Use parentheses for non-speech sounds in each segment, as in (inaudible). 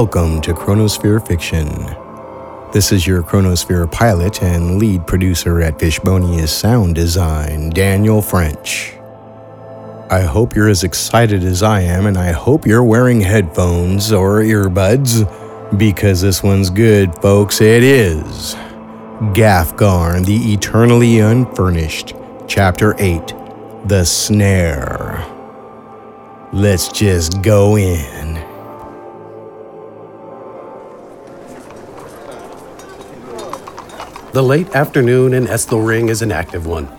welcome to Chronosphere Fiction. This is your Chronosphere pilot and lead producer at Fishbonia's sound design, Daniel French. I hope you're as excited as I am, and I hope you're wearing headphones or earbuds, because this one's good, folks. It is Gafgarn, the Eternally Unfurnished, Chapter 8 The Snare. Let's just go in. The late afternoon in Estelring is an active one.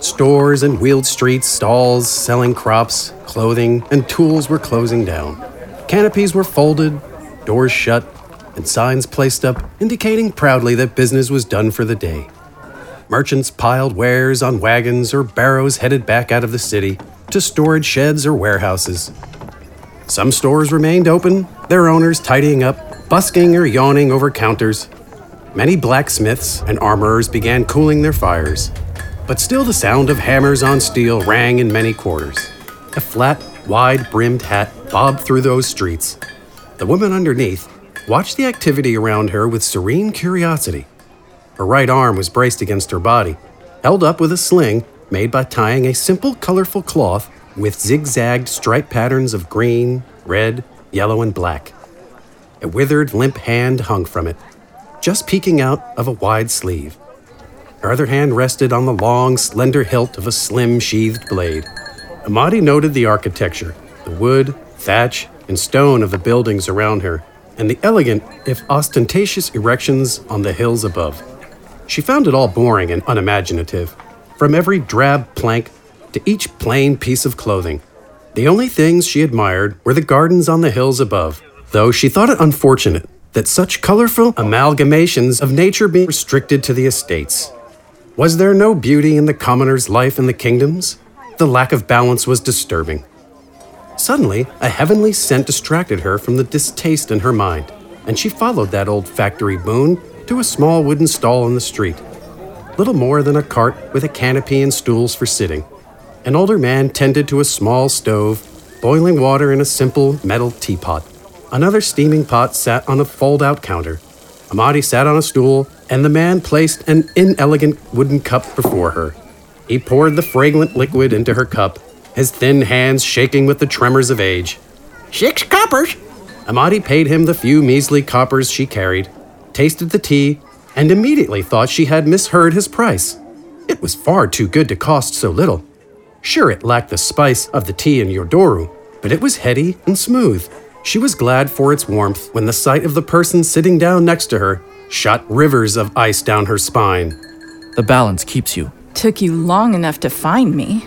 Stores and wheeled streets, stalls selling crops, clothing, and tools were closing down. Canopies were folded, doors shut, and signs placed up indicating proudly that business was done for the day. Merchants piled wares on wagons or barrows headed back out of the city to storage sheds or warehouses. Some stores remained open, their owners tidying up, busking or yawning over counters. Many blacksmiths and armorers began cooling their fires, but still the sound of hammers on steel rang in many quarters. A flat, wide brimmed hat bobbed through those streets. The woman underneath watched the activity around her with serene curiosity. Her right arm was braced against her body, held up with a sling made by tying a simple, colorful cloth with zigzagged stripe patterns of green, red, yellow, and black. A withered, limp hand hung from it, just peeking out of a wide sleeve. Her other hand rested on the long, slender hilt of a slim, sheathed blade. Amadi noted the architecture, the wood, thatch, and stone of the buildings around her, and the elegant, if ostentatious, erections on the hills above. She found it all boring and unimaginative, from every drab plank to each plain piece of clothing. The only things she admired were the gardens on the hills above, though she thought it unfortunate that such colorful amalgamations of nature be restricted to the estates. Was there no beauty in the commoner's life in the kingdoms? The lack of balance was disturbing. Suddenly, a heavenly scent distracted her from the distaste in her mind, and she followed that olfactory boon to a small wooden stall in the street. Little more than a cart with a canopy and stools for sitting. An older man tended to a small stove, boiling water in a simple metal teapot. Another steaming pot sat on a fold out counter. Amadi sat on a stool, and the man placed an inelegant wooden cup before her. He poured the fragrant liquid into her cup, his thin hands shaking with the tremors of age. Six coppers. Amadi paid him the few measly coppers she carried, tasted the tea, and immediately thought she had misheard his price. It was far too good to cost so little. Sure, it lacked the spice of the tea in Yodoru, but it was heady and smooth. She was glad for its warmth when the sight of the person sitting down next to her shot rivers of ice down her spine. The balance keeps you. Took you long enough to find me.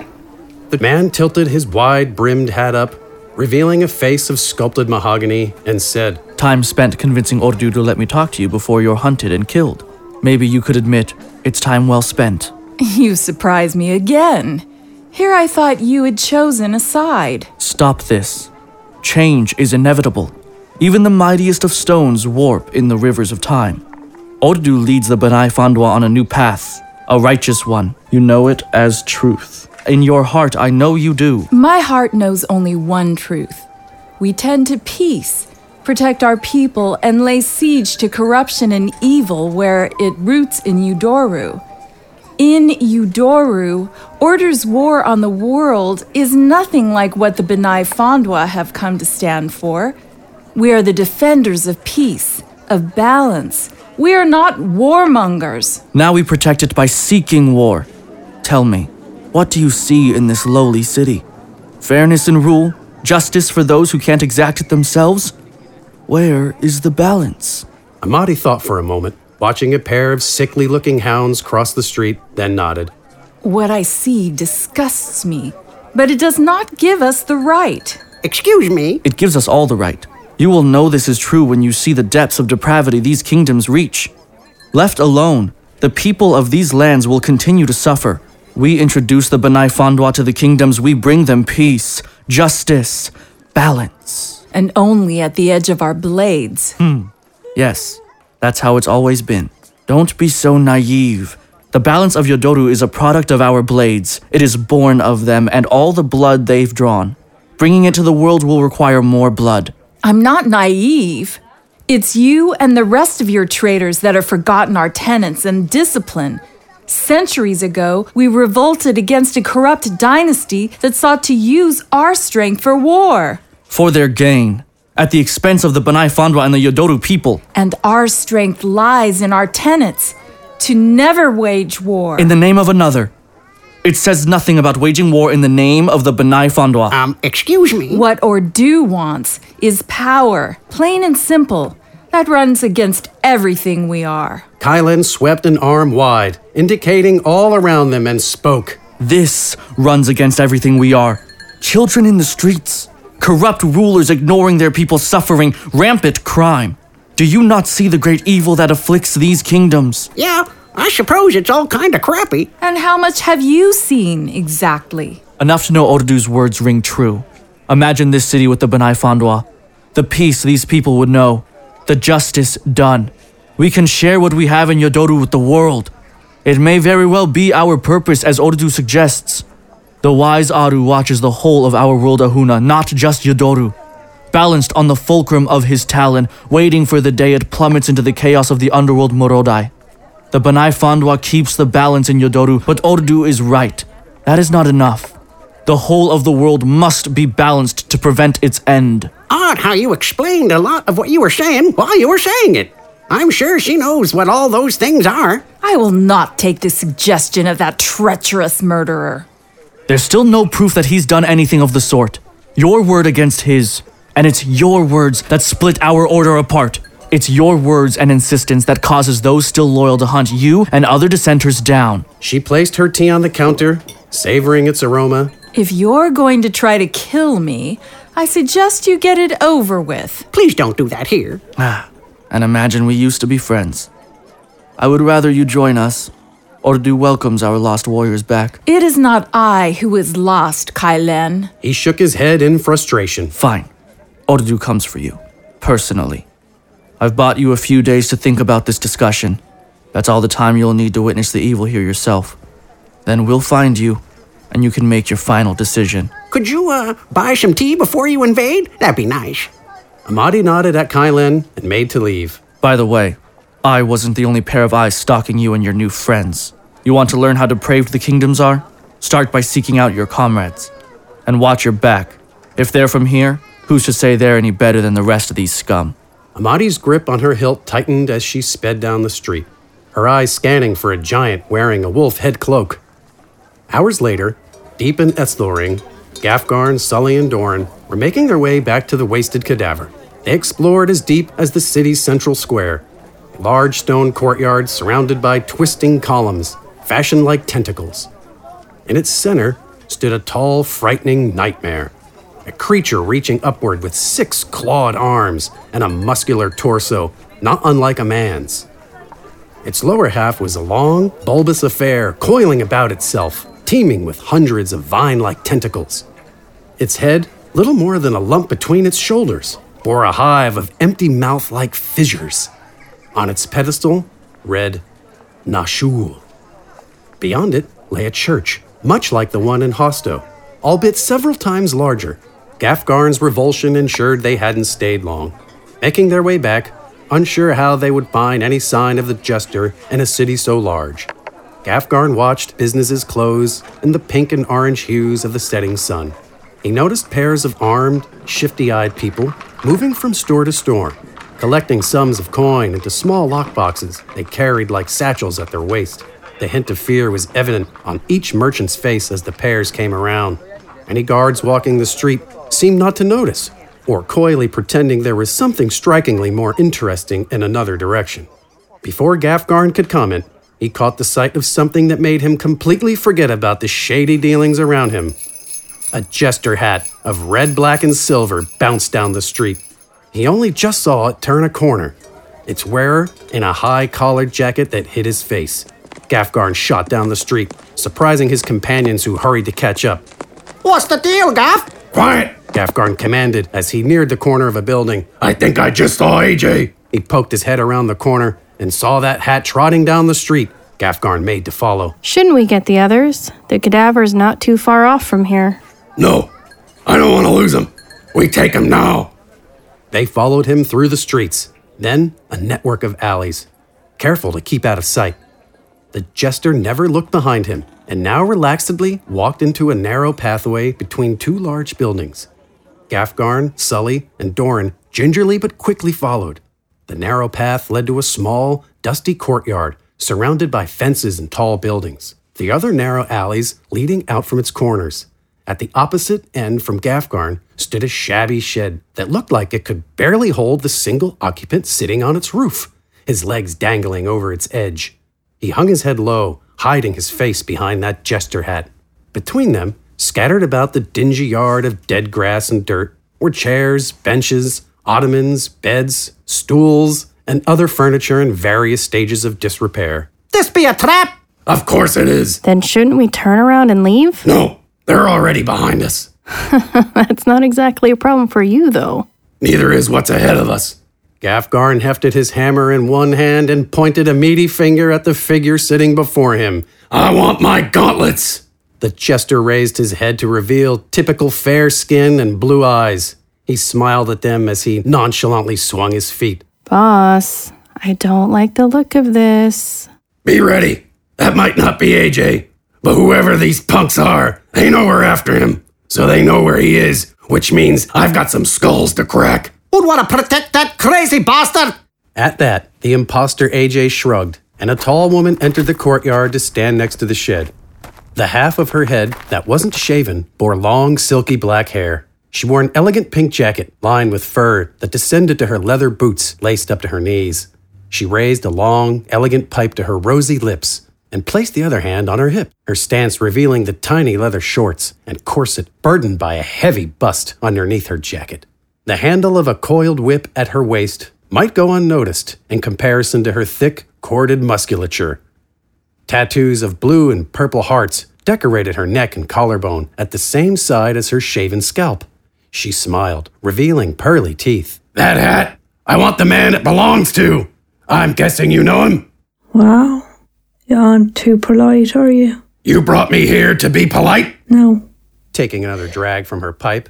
The man tilted his wide brimmed hat up, revealing a face of sculpted mahogany, and said, Time spent convincing Ordu to let me talk to you before you're hunted and killed. Maybe you could admit it's time well spent. (laughs) You surprise me again. Here I thought you had chosen a side. Stop this. Change is inevitable. Even the mightiest of stones warp in the rivers of time. Ordu leads the Benai Fandwa on a new path, a righteous one. You know it as truth. In your heart, I know you do. My heart knows only one truth. We tend to peace, protect our people, and lay siege to corruption and evil where it roots in Yodoru. In Yodoru, Ordu's war on the world is nothing like what the Benai Fondwa have come to stand for. We are the defenders of peace, of balance. We are not warmongers. Now we protect it by seeking war. Tell me, what do you see in this lowly city? Fairness in rule? Justice for those who can't exact it themselves? Where is the balance? Amadi thought for a moment, watching a pair of sickly looking hounds cross the street, then nodded. What I see disgusts me, but it does not give us the right. Excuse me. It gives us all the right. You will know this is true when you see the depths of depravity these kingdoms reach. Left alone, the people of these lands will continue to suffer. We introduce the Benai Fandwa to the kingdoms, we bring them peace, justice, balance. And only at the edge of our blades. Hmm. Yes, that's how it's always been. Don't be so naive. The balance of Yodoru is a product of our blades. It is born of them and all the blood they've drawn. Bringing it to the world will require more blood. I'm not naive. It's you and the rest of your traitors that have forgotten our tenets and discipline. Centuries ago, we revolted against a corrupt dynasty that sought to use our strength for war. For their gain, at the expense of the Banai Fandwa and the Yodoru people. And our strength lies in our tenets to never wage war. In the name of another. It says nothing about waging war in the name of the Banai Fandwa. Um, excuse me. What Ordu wants is power, plain and simple. That runs against everything we are. Kylan swept an arm wide, indicating all around them, and spoke. This runs against everything we are. Children in the streets, corrupt rulers ignoring their people suffering, rampant crime. Do you not see the great evil that afflicts these kingdoms? Yeah, I suppose it's all kind of crappy. And how much have you seen exactly? Enough to know Ordu's words ring true. Imagine this city with the Banai Fandwa. The peace these people would know. The justice done. We can share what we have in Yodoru with the world. It may very well be our purpose as Ordu suggests. The wise Aru watches the whole of our world Ahuna, not just Yodoru. Balanced on the fulcrum of his talon, waiting for the day it plummets into the chaos of the underworld Morodai. The Banai Fandwa keeps the balance in Yodoru, but Ordu is right. That is not enough. The whole of the world must be balanced to prevent its end. Odd how you explained a lot of what you were saying while you were saying it. I'm sure she knows what all those things are. I will not take the suggestion of that treacherous murderer. There's still no proof that he's done anything of the sort. Your word against his, and it's your words that split our order apart. It's your words and insistence that causes those still loyal to hunt you and other dissenters down. She placed her tea on the counter, savoring its aroma. If you're going to try to kill me, I suggest you get it over with. Please don't do that here. Ah, and imagine we used to be friends. I would rather you join us. Ordu welcomes our lost warriors back. It is not I who is lost, Kylen. He shook his head in frustration. Fine. Ordu comes for you. Personally. I've bought you a few days to think about this discussion. That's all the time you'll need to witness the evil here yourself. Then we'll find you, and you can make your final decision. Could you, uh, buy some tea before you invade? That'd be nice. Amadi nodded at Kylen and made to leave. By the way, I wasn't the only pair of eyes stalking you and your new friends. You want to learn how depraved the kingdoms are? Start by seeking out your comrades. And watch your back. If they're from here, who's to say they're any better than the rest of these scum? Amadi's grip on her hilt tightened as she sped down the street, her eyes scanning for a giant wearing a wolf head cloak. Hours later, deep in Ethelring, Gafgarn, Sully, and Doran were making their way back to the wasted cadaver. They explored as deep as the city's central square, large stone courtyard surrounded by twisting columns, fashioned like tentacles. In its center stood a tall, frightening nightmare, a creature reaching upward with six clawed arms and a muscular torso, not unlike a man's. Its lower half was a long, bulbous affair coiling about itself, teeming with hundreds of vine like tentacles. Its head, little more than a lump between its shoulders, bore a hive of empty mouth like fissures. On its pedestal read Nashul. Beyond it lay a church, much like the one in Hosto, albeit several times larger. Gafgarn's revulsion ensured they hadn't stayed long. Making their way back, unsure how they would find any sign of the jester in a city so large. Gafgarn watched businesses close in the pink and orange hues of the setting sun. He noticed pairs of armed, shifty eyed people moving from store to store, collecting sums of coin into small lockboxes they carried like satchels at their waist. The hint of fear was evident on each merchant's face as the pairs came around. Any guards walking the street seemed not to notice, or coyly pretending there was something strikingly more interesting in another direction. Before Gafgarn could comment, he caught the sight of something that made him completely forget about the shady dealings around him. A jester hat of red, black, and silver bounced down the street. He only just saw it turn a corner, its wearer in a high collared jacket that hid his face. Gafgarn shot down the street, surprising his companions who hurried to catch up. What's the deal, Gaff? Quiet! Gafgarn commanded as he neared the corner of a building. I think I just saw AJ. He poked his head around the corner and saw that hat trotting down the street. Gafgarn made to follow. Shouldn't we get the others? The cadaver's not too far off from here. No, I don't want to lose him. We take him now. They followed him through the streets. Then a network of alleys, careful to keep out of sight. The jester never looked behind him and now relaxedly walked into a narrow pathway between two large buildings. Gafgarn, Sully, and Doran gingerly but quickly followed. The narrow path led to a small, dusty courtyard surrounded by fences and tall buildings. The other narrow alleys leading out from its corners. At the opposite end from Gafgarn stood a shabby shed that looked like it could barely hold the single occupant sitting on its roof, his legs dangling over its edge. He hung his head low, hiding his face behind that jester hat. Between them, scattered about the dingy yard of dead grass and dirt, were chairs, benches, ottomans, beds, stools, and other furniture in various stages of disrepair. This be a trap? Of course it is. Then shouldn't we turn around and leave? No, they're already behind us. (laughs) That's not exactly a problem for you, though. Neither is what's ahead of us. Gafgarn hefted his hammer in one hand and pointed a meaty finger at the figure sitting before him. I want my gauntlets. The jester raised his head to reveal typical fair skin and blue eyes. He smiled at them as he nonchalantly swung his feet. Boss, I don't like the look of this. Be ready. That might not be AJ, but whoever these punks are, they know we're after him. So they know where he is, which means I've got some skulls to crack. Who'd want to protect that crazy bastard? At that, the impostor AJ shrugged, and a tall woman entered the courtyard to stand next to the shed. The half of her head that wasn't shaven bore long, silky black hair. She wore an elegant pink jacket lined with fur that descended to her leather boots laced up to her knees. She raised a long, elegant pipe to her rosy lips and placed the other hand on her hip, her stance revealing the tiny leather shorts and corset burdened by a heavy bust underneath her jacket. The handle of a coiled whip at her waist might go unnoticed in comparison to her thick, corded musculature. Tattoos of blue and purple hearts decorated her neck and collarbone at the same side as her shaven scalp. She smiled, revealing pearly teeth. That hat, I want the man it belongs to. I'm guessing you know him. Wow. You aren't too polite, are you? You brought me here to be polite? No. Taking another drag from her pipe,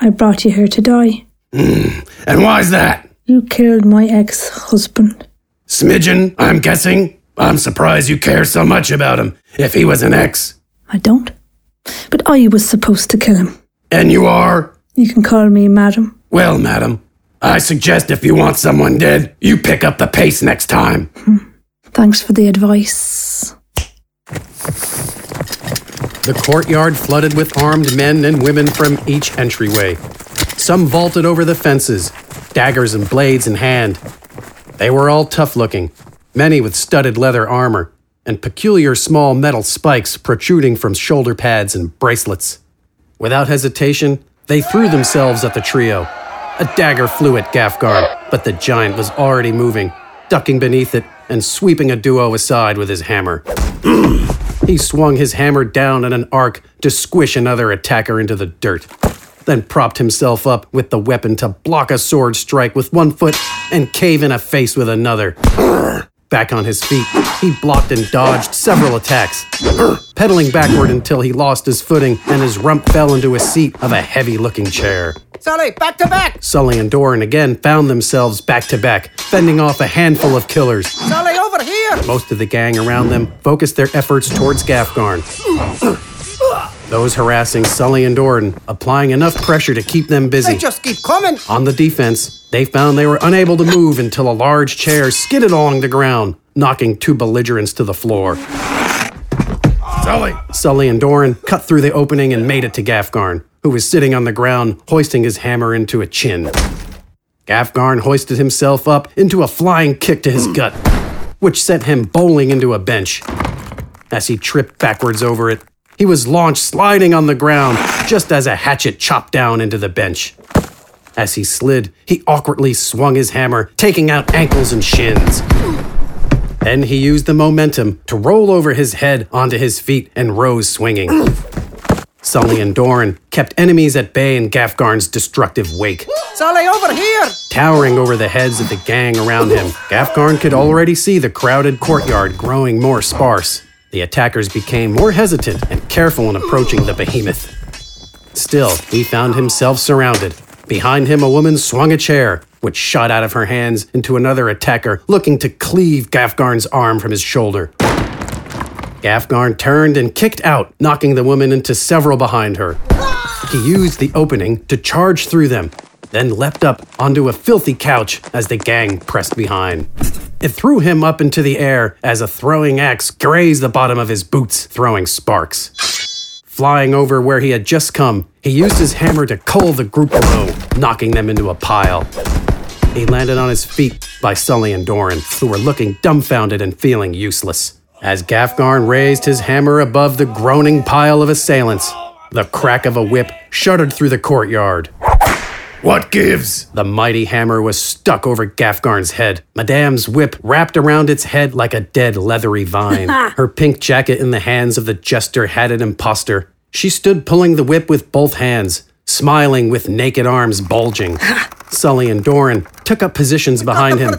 I brought you here to die. Hmm. And why's that? You killed my ex husband. Smidgen, I'm guessing. I'm surprised you care so much about him. If he was an ex. I don't. But I was supposed to kill him. And you are? You can call me madam. Well, madam, I suggest if you want someone dead, you pick up the pace next time. Hmm. Thanks for the advice. The courtyard flooded with armed men and women from each entryway. Some vaulted over the fences, daggers and blades in hand. They were all tough looking, many with studded leather armor and peculiar small metal spikes protruding from shoulder pads and bracelets. Without hesitation, they threw themselves at the trio. A dagger flew at Gafgarn, but the giant was already moving, ducking beneath it and sweeping a duo aside with his hammer. (clears throat) He swung his hammer down in an arc to squish another attacker into the dirt, then propped himself up with the weapon to block a sword strike with one foot and cave in a face with another. (clears throat) Back on his feet, he blocked and dodged several attacks, (clears throat) pedaling backward until he lost his footing and his rump fell into a seat of a heavy looking chair. Sully, back to back! Sully and Doran again found themselves back to back, fending off a handful of killers. Sully, over here! Most of the gang around them focused their efforts towards Gafgarn. (clears throat) Those harassing Sully and Doran, applying enough pressure to keep them busy. They just keep coming! On the defense, they found they were unable to move until a large chair skidded along the ground, knocking two belligerents to the floor. Sully, Sully and Doran cut through the opening and made it to Gafgarn, who was sitting on the ground, hoisting his hammer into a chin. Gafgarn hoisted himself up into a flying kick to his hmm. gut, which sent him bowling into a bench. As he tripped backwards over it, he was launched sliding on the ground just as a hatchet chopped down into the bench. As he slid, he awkwardly swung his hammer, taking out ankles and shins. Then he used the momentum to roll over his head onto his feet and rose swinging. Sully and Doran kept enemies at bay in Gafgarn's destructive wake. Sully, over here! Towering over the heads of the gang around him, Gafgarn could already see the crowded courtyard growing more sparse. The attackers became more hesitant and careful in approaching the behemoth. Still, he found himself surrounded. Behind him, a woman swung a chair, which shot out of her hands into another attacker looking to cleave Gafgarn's arm from his shoulder. Gafgarn turned and kicked out, knocking the woman into several behind her. He used the opening to charge through them, then leapt up onto a filthy couch as the gang pressed behind. It threw him up into the air as a throwing axe grazed the bottom of his boots, throwing sparks. Flying over where he had just come, he used his hammer to cull the group below, knocking them into a pile. He landed on his feet by Sully and Doran, who were looking dumbfounded and feeling useless. As Gafgarn raised his hammer above the groaning pile of assailants, the crack of a whip shuddered through the courtyard. What gives? The mighty hammer was stuck over Gafgarn's head. Madame's whip wrapped around its head like a dead leathery vine. (laughs) Her pink jacket in the hands of the jester hatted impostor. She stood pulling the whip with both hands, smiling with naked arms bulging. (laughs) Sully and Doran took up positions behind him,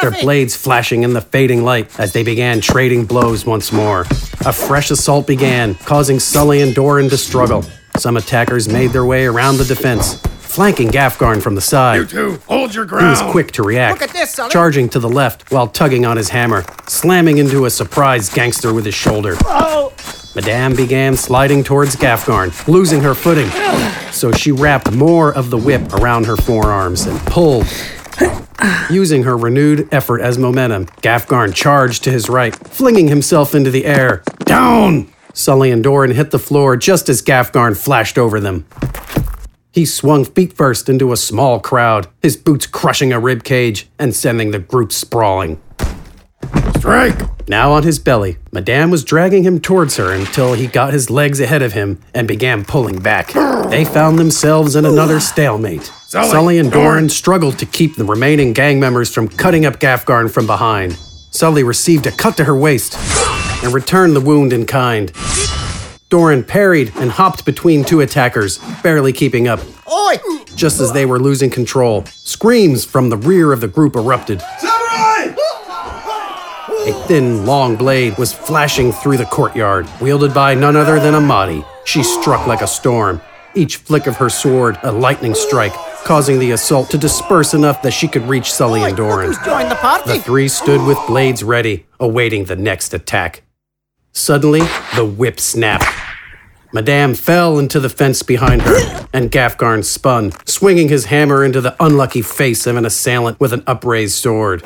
their blades flashing in the fading light as they began trading blows once more. A fresh assault began, causing Sully and Doran to struggle. Some attackers made their way around the defense, flanking Gafgarn from the side. You two, hold your He ground. was quick to react, Look at this, Sully. charging to the left while tugging on his hammer, slamming into a surprised gangster with his shoulder. Oh. Madame began sliding towards Gafgarn, losing her footing. So she wrapped more of the whip around her forearms and pulled. Using her renewed effort as momentum, Gafgarn charged to his right, flinging himself into the air. Down! Sully and Doran hit the floor just as Gafgarn flashed over them. He swung feet first into a small crowd, his boots crushing a rib cage and sending the group sprawling. Strike! Now on his belly, Madame was dragging him towards her until he got his legs ahead of him and began pulling back. They found themselves in another stalemate. Sully, Sully and Doran. Struggled to keep the remaining gang members from cutting up Gafgarn from behind. Sully received a cut to her waist and returned the wound in kind. Doran parried and hopped between two attackers, barely keeping up. Oi! Just as they were losing control, screams from the rear of the group erupted. A thin, long blade was flashing through the courtyard, wielded by none other than Amadi. She struck like a storm, each flick of her sword a lightning strike, causing the assault to disperse enough that she could reach Sully and Doran. Who's the party? The three stood with blades ready, awaiting the next attack. Suddenly, the whip snapped. Madame fell into the fence behind her, (gasps) and Gafgarn spun, swinging his hammer into the unlucky face of an assailant with an upraised sword.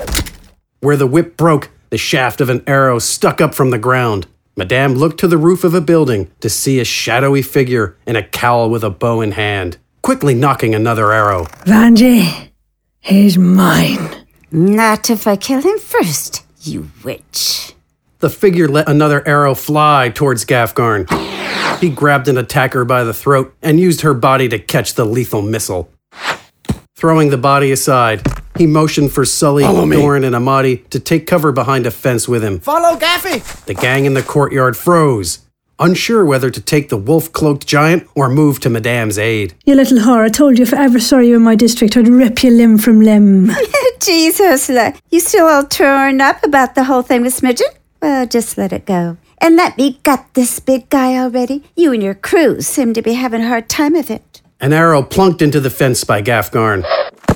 Where the whip broke, the shaft of an arrow stuck up from the ground. Madame looked to the roof of a building to see a shadowy figure in a cowl with a bow in hand, quickly nocking another arrow. Vanjie, he's mine. Not if I kill him first, you witch. The figure let another arrow fly towards Gafgarn. He grabbed an attacker by the throat and used her body to catch the lethal missile. Throwing the body aside, he motioned for Sully, Follow. Doran, and Amadi to take cover behind a fence with him. Follow Gaffy! The gang in the courtyard froze, unsure whether to take the wolf cloaked giant or move to Madame's aid. You little whore, I told you if I ever saw you in my district, I'd rip you limb from limb. (laughs) Jeez, Ursula, you still all torn up about the whole thing with Smidgen? Well, just let it go. And let me gut this big guy already. You and your crew seem to be having a hard time of it. An arrow plunked into the fence by Gafgarn.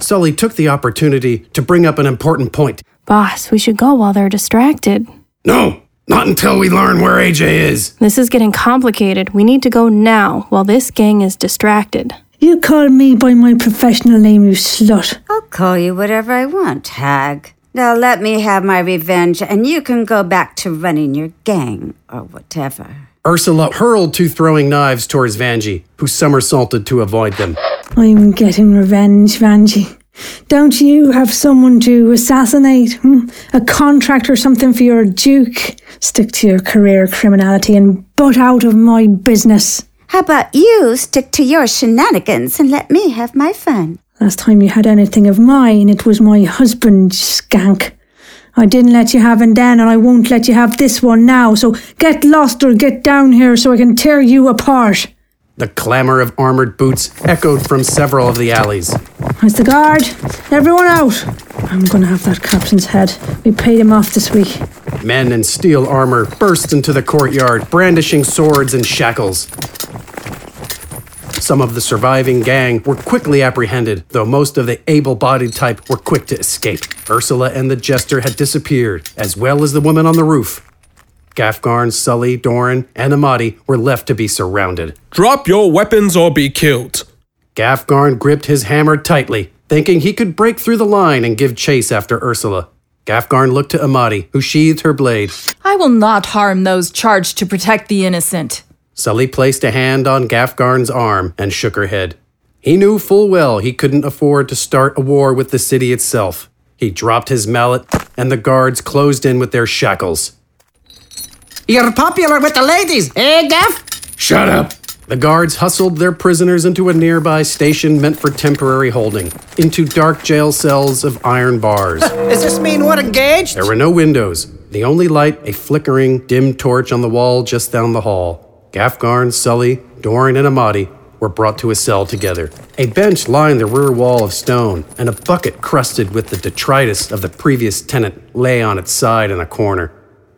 Sully took the opportunity to bring up an important point. Boss, we should go while they're distracted. No, not until we learn where AJ is. This is getting complicated. We need to go now while this gang is distracted. You call me by my professional name, you slut. I'll call you whatever I want, hag. Now let me have my revenge and you can go back to running your gang or whatever. Ursula hurled two throwing knives towards Vanjie, who somersaulted to avoid them. I'm getting revenge, Vanjie. Don't you have someone to assassinate? Hmm? A contract or something for your duke? Stick to your career criminality and butt out of my business. How about you stick to your shenanigans and let me have my fun? Last time you had anything of mine, it was my husband, skank. I didn't let you have him then, and I won't let you have this one now. So get lost or get down here so I can tear you apart. The clamor of armored boots echoed from several of the alleys. Where's the guard? Everyone out! I'm gonna have that captain's head. We paid him off this week. Men in steel armor burst into the courtyard, brandishing swords and shackles. Some of the surviving gang were quickly apprehended, though most of the able bodied type were quick to escape. Ursula and the jester had disappeared, as well as the woman on the roof. Gafgarn, Sully, Doran, and Amadi were left to be surrounded. Drop your weapons or be killed. Gafgarn gripped his hammer tightly, thinking he could break through the line and give chase after Ursula. Gafgarn looked to Amadi, who sheathed her blade. I will not harm those charged to protect the innocent. Sully placed a hand on Gafgarn's arm and shook her head. He knew full well he couldn't afford to start a war with the city itself. He dropped his mallet, and the guards closed in with their shackles. You're popular with the ladies, eh, Gaff? Shut up. The guards hustled their prisoners into a nearby station meant for temporary holding, into dark jail cells of iron bars. Does this mean we're engaged? There were no windows. The only light, a flickering, dim torch on the wall just down the hall. Gafgarn, Sully, Doran, and Amadi were brought to a cell together. A bench lined the rear wall of stone, and a bucket crusted with the detritus of the previous tenant lay on its side in a corner.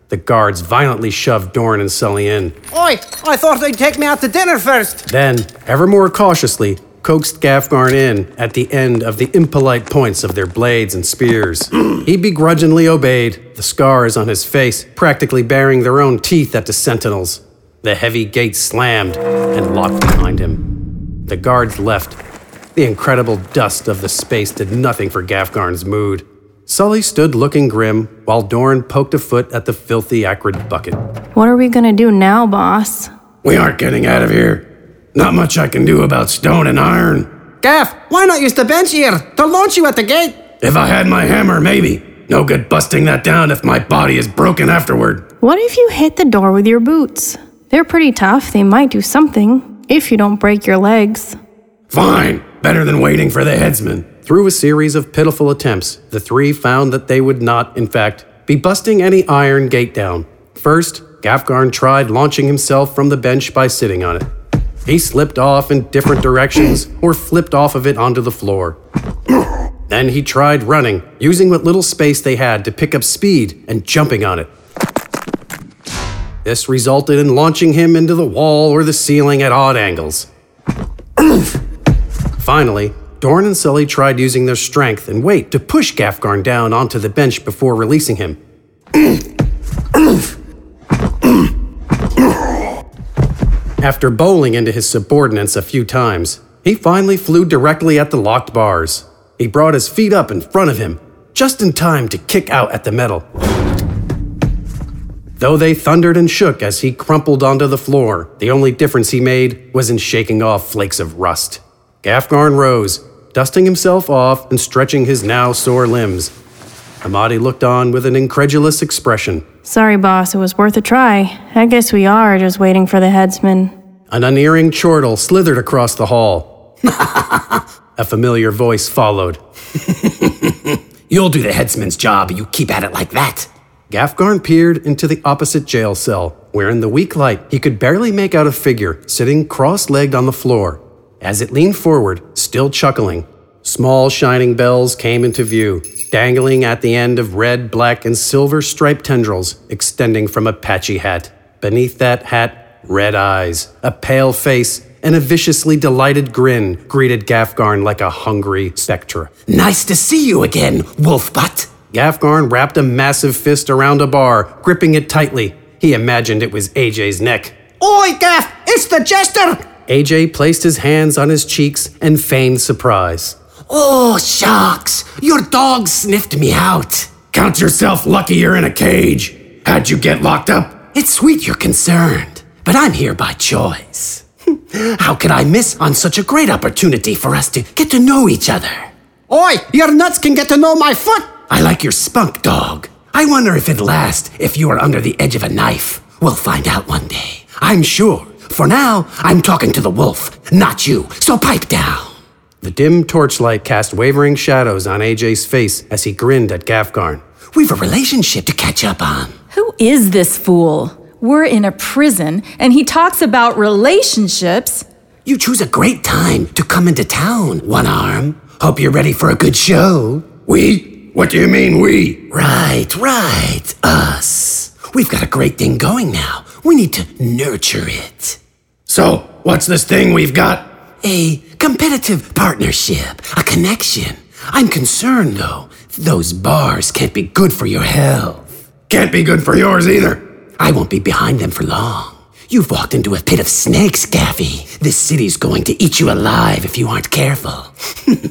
The guards violently shoved Doran and Sully in. Oi, I thought they'd take me out to dinner first. Then, ever more cautiously, coaxed Gafgarn in at the end of the impolite points of their blades and spears. (clears throat) he begrudgingly obeyed, the scars on his face practically baring their own teeth at the sentinels. The heavy gate slammed and locked behind him. The guards left. The incredible dust of the space did nothing for Gafgarn's mood. Sully stood looking grim while Doran poked a foot at the filthy, acrid bucket. What are we gonna do now, boss? We aren't getting out of here. Not much I can do about stone and iron. Gaff, why not use the bench here? They'll launch you at the gate. If I had my hammer, maybe. No good busting that down if my body is broken afterward. What if you hit the door with your boots? They're pretty tough. They might do something, if you don't break your legs. Fine. Better than waiting for the headsman. Through a series of pitiful attempts, the three found that they would not, in fact, be busting any iron gate down. First, Gafgarn tried launching himself from the bench by sitting on it. He slipped off in different directions or flipped off of it onto the floor. then he tried running, using what little space they had to pick up speed and jumping on it. This resulted in launching him into the wall or the ceiling at odd angles. (clears throat) Finally, Doran and Sully tried using their strength and weight to push Gafgarn down onto the bench before releasing him. (clears throat) After bowling into his subordinates a few times, he finally flew directly at the locked bars. He brought his feet up in front of him, just in time to kick out at the metal. Though they thundered and shook as he crumpled onto the floor, the only difference he made was in shaking off flakes of rust. Gafgarn rose, dusting himself off and stretching his now sore limbs. Amadi looked on with an incredulous expression. Sorry, boss, it was worth a try. I guess we are just waiting for the headsman. An unerring chortle slithered across the hall. (laughs) a familiar voice followed. (laughs) You'll do the headsman's job, you keep at it like that. Gafgarn peered into the opposite jail cell, where in the weak light he could barely make out a figure sitting cross legged on the floor. As it leaned forward, still chuckling, small shining bells came into view, dangling at the end of red, black, and silver striped tendrils extending from a patchy hat. Beneath that hat, red eyes, a pale face, and a viciously delighted grin greeted Gafgarn like a hungry spectre. Nice to see you again, wolf butt. Gafgarn wrapped a massive fist around a bar, gripping it tightly. He imagined it was AJ's neck. Oi, Gaff! It's the jester! AJ placed his hands on his cheeks and feigned surprise. Oh, shucks! Your dog sniffed me out. Count yourself lucky you're in a cage. How'd you get locked up? It's sweet you're concerned, but I'm here by choice. (laughs) How could I miss on such a great opportunity for us to get to know each other? Oi, your nuts can get to know my foot! I like your spunk, dog. I wonder if it'd last if you are under the edge of a knife. We'll find out one day. I'm sure. For now, I'm talking to the wolf, not you, so pipe down. The dim torchlight cast wavering shadows on AJ's face as he grinned at Gafgarn. We've a relationship to catch up on. Who is this fool? We're in a prison, and he talks about relationships. You choose a great time to come into town, One Arm. Hope you're ready for a good show. We? What do you mean, we? Right, right. Us. We've got a great thing going now. We need to nurture it. So, what's this thing we've got? a competitive partnership, a connection. I'm concerned, though. Those bars can't be good for your health. Can't be good for yours either. I won't be behind them for long. You've walked into a pit of snakes, Gaffy. This city's going to eat you alive if you aren't careful. (laughs)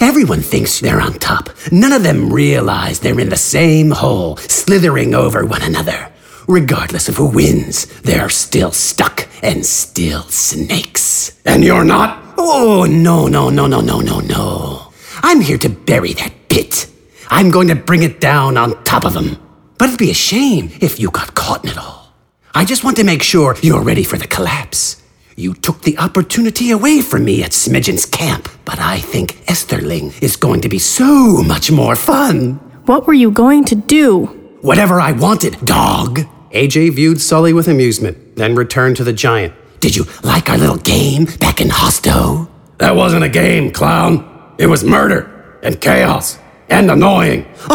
Everyone thinks they're on top. None of them realize they're in the same hole, slithering over one another. Regardless of who wins, they're still stuck and still snakes. And you're not? Oh, no, no, no, no, no, no, no. I'm here to bury that pit. I'm going to bring it down on top of them. But it'd be a shame if you got caught in it all. I just want to make sure you're ready for the collapse. You took the opportunity away from me at Smidgen's camp, but I think Esterling is going to be so much more fun. What were you going to do? Whatever I wanted, dog. AJ viewed Sully with amusement, then returned to the giant. Did you like our little game back in Hosto? That wasn't a game, clown. It was murder and chaos and annoying. (laughs)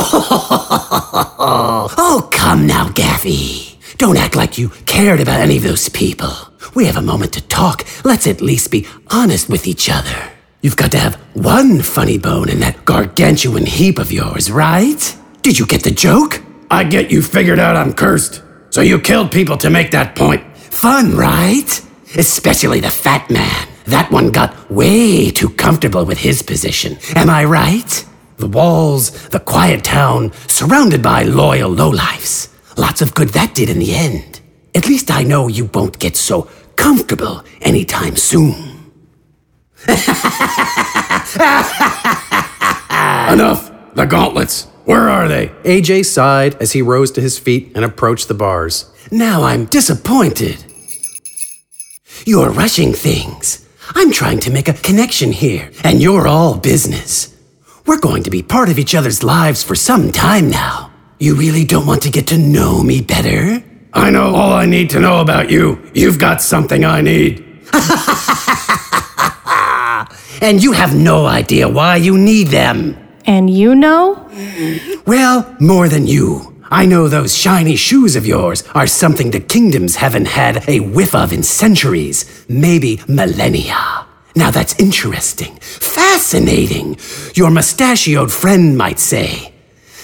oh, come now, Gaffy. Don't act like you cared about any of those people. We have a moment to talk. Let's at least be honest with each other. You've got to have one funny bone in that gargantuan heap of yours, right? Did you get the joke? I get you figured out I'm cursed. So you killed people to make that point. Fun, right? Especially the fat man. That one got way too comfortable with his position. Am I right? The walls, the quiet town, surrounded by loyal lowlifes. Lots of good that did in the end. At least I know you won't get so comfortable anytime soon. (laughs) Enough! The gauntlets. Where are they? AJ sighed as he rose to his feet and approached the bars. Now I'm disappointed. You're rushing things. I'm trying to make a connection here, and you're all business. We're going to be part of each other's lives for some time now. You really don't want to get to know me better? I know all I need to know about you. You've got something I need. (laughs) and you have no idea why you need them. And you know? Well, more than you. I know those shiny shoes of yours are something the kingdoms haven't had a whiff of in centuries, maybe millennia. Now that's interesting, fascinating. Your mustachioed friend might say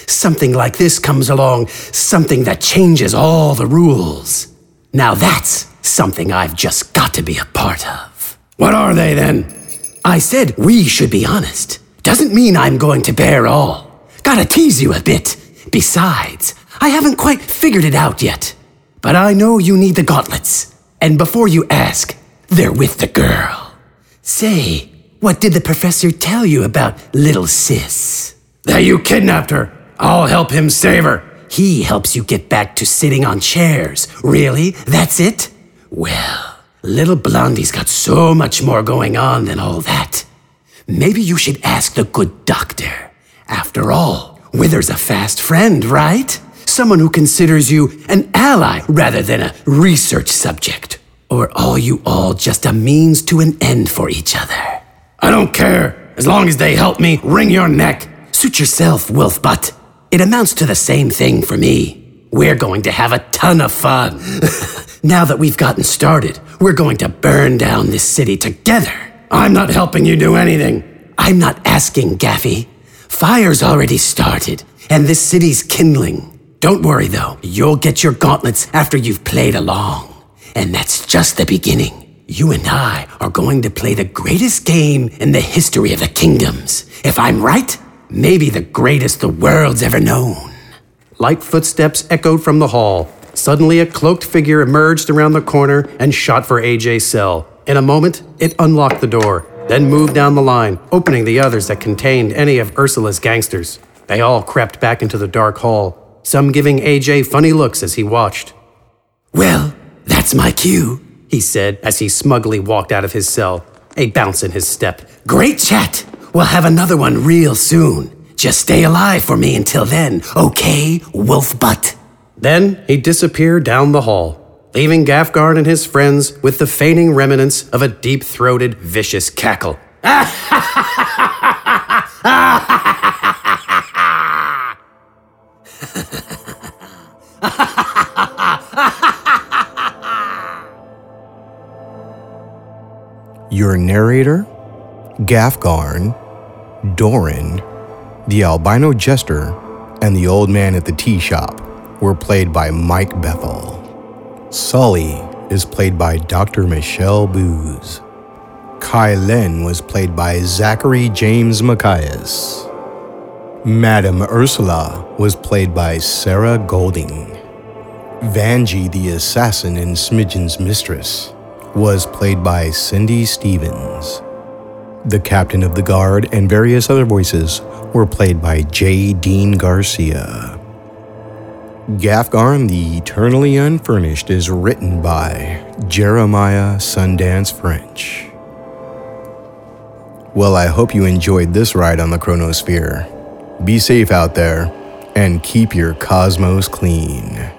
something like this comes along, something that changes all the rules. Now that's something I've just got to be a part of. What are they then? I said we should be honest. Doesn't mean I'm going to bare all. Gotta tease you a bit. Besides, I haven't quite figured it out yet. But I know you need the gauntlets. And before you ask, they're with the girl. Say, what did the professor tell you about little sis? That you kidnapped her. I'll help him save her. He helps you get back to sitting on chairs. Really? That's it? Well, little Blondie's got so much more going on than all that. Maybe you should ask the good doctor. After all, Wither's a fast friend, right? Someone who considers you an ally rather than a research subject. Or are you all just a means to an end for each other? I don't care, as long as they help me wring your neck. Suit yourself, Wolf Butt. It amounts to the same thing for me. We're going to have a ton of fun. (laughs) now that we've gotten started, we're going to burn down this city together. I'm not helping you do anything. I'm not asking, Gaffy. Fire's already started, and this city's kindling. Don't worry, though. You'll get your gauntlets after you've played along. And that's just the beginning. You and I are going to play the greatest game in the history of the kingdoms. If I'm right, maybe the greatest the world's ever known. Light footsteps echoed from the hall. Suddenly, a cloaked figure emerged around the corner and shot for AJ's cell. In a moment, it unlocked the door, then moved down the line, opening the others that contained any of Ursula's gangsters. They all crept back into the dark hall, some giving AJ funny looks as he watched. Well, that's my cue, he said as he smugly walked out of his cell, a bounce in his step. Great chat. We'll have another one real soon. Just stay alive for me until then, okay, wolf butt? Then he disappeared down the hall, leaving Gafgarn and his friends with the fading remnants of a deep throated, vicious cackle. Your narrator, Gafgarn, Doran, the albino jester, and the old man at the tea shop were played by Mike Bethel. Sully is played by Dr. Michelle Booz. Kai Len was played by Zachary James Macias. Madame Ursula was played by Sarah Golding. Vanjie the assassin and Smidgen's mistress was played by Cindy Stevens. The captain of the guard and various other voices were played by J. Dean Garcia. Gafgarn the Eternally Unfurnished is written by Jeremiah Sundance French. Well, I hope you enjoyed this ride on the Chronosphere. Be safe out there and keep your cosmos clean.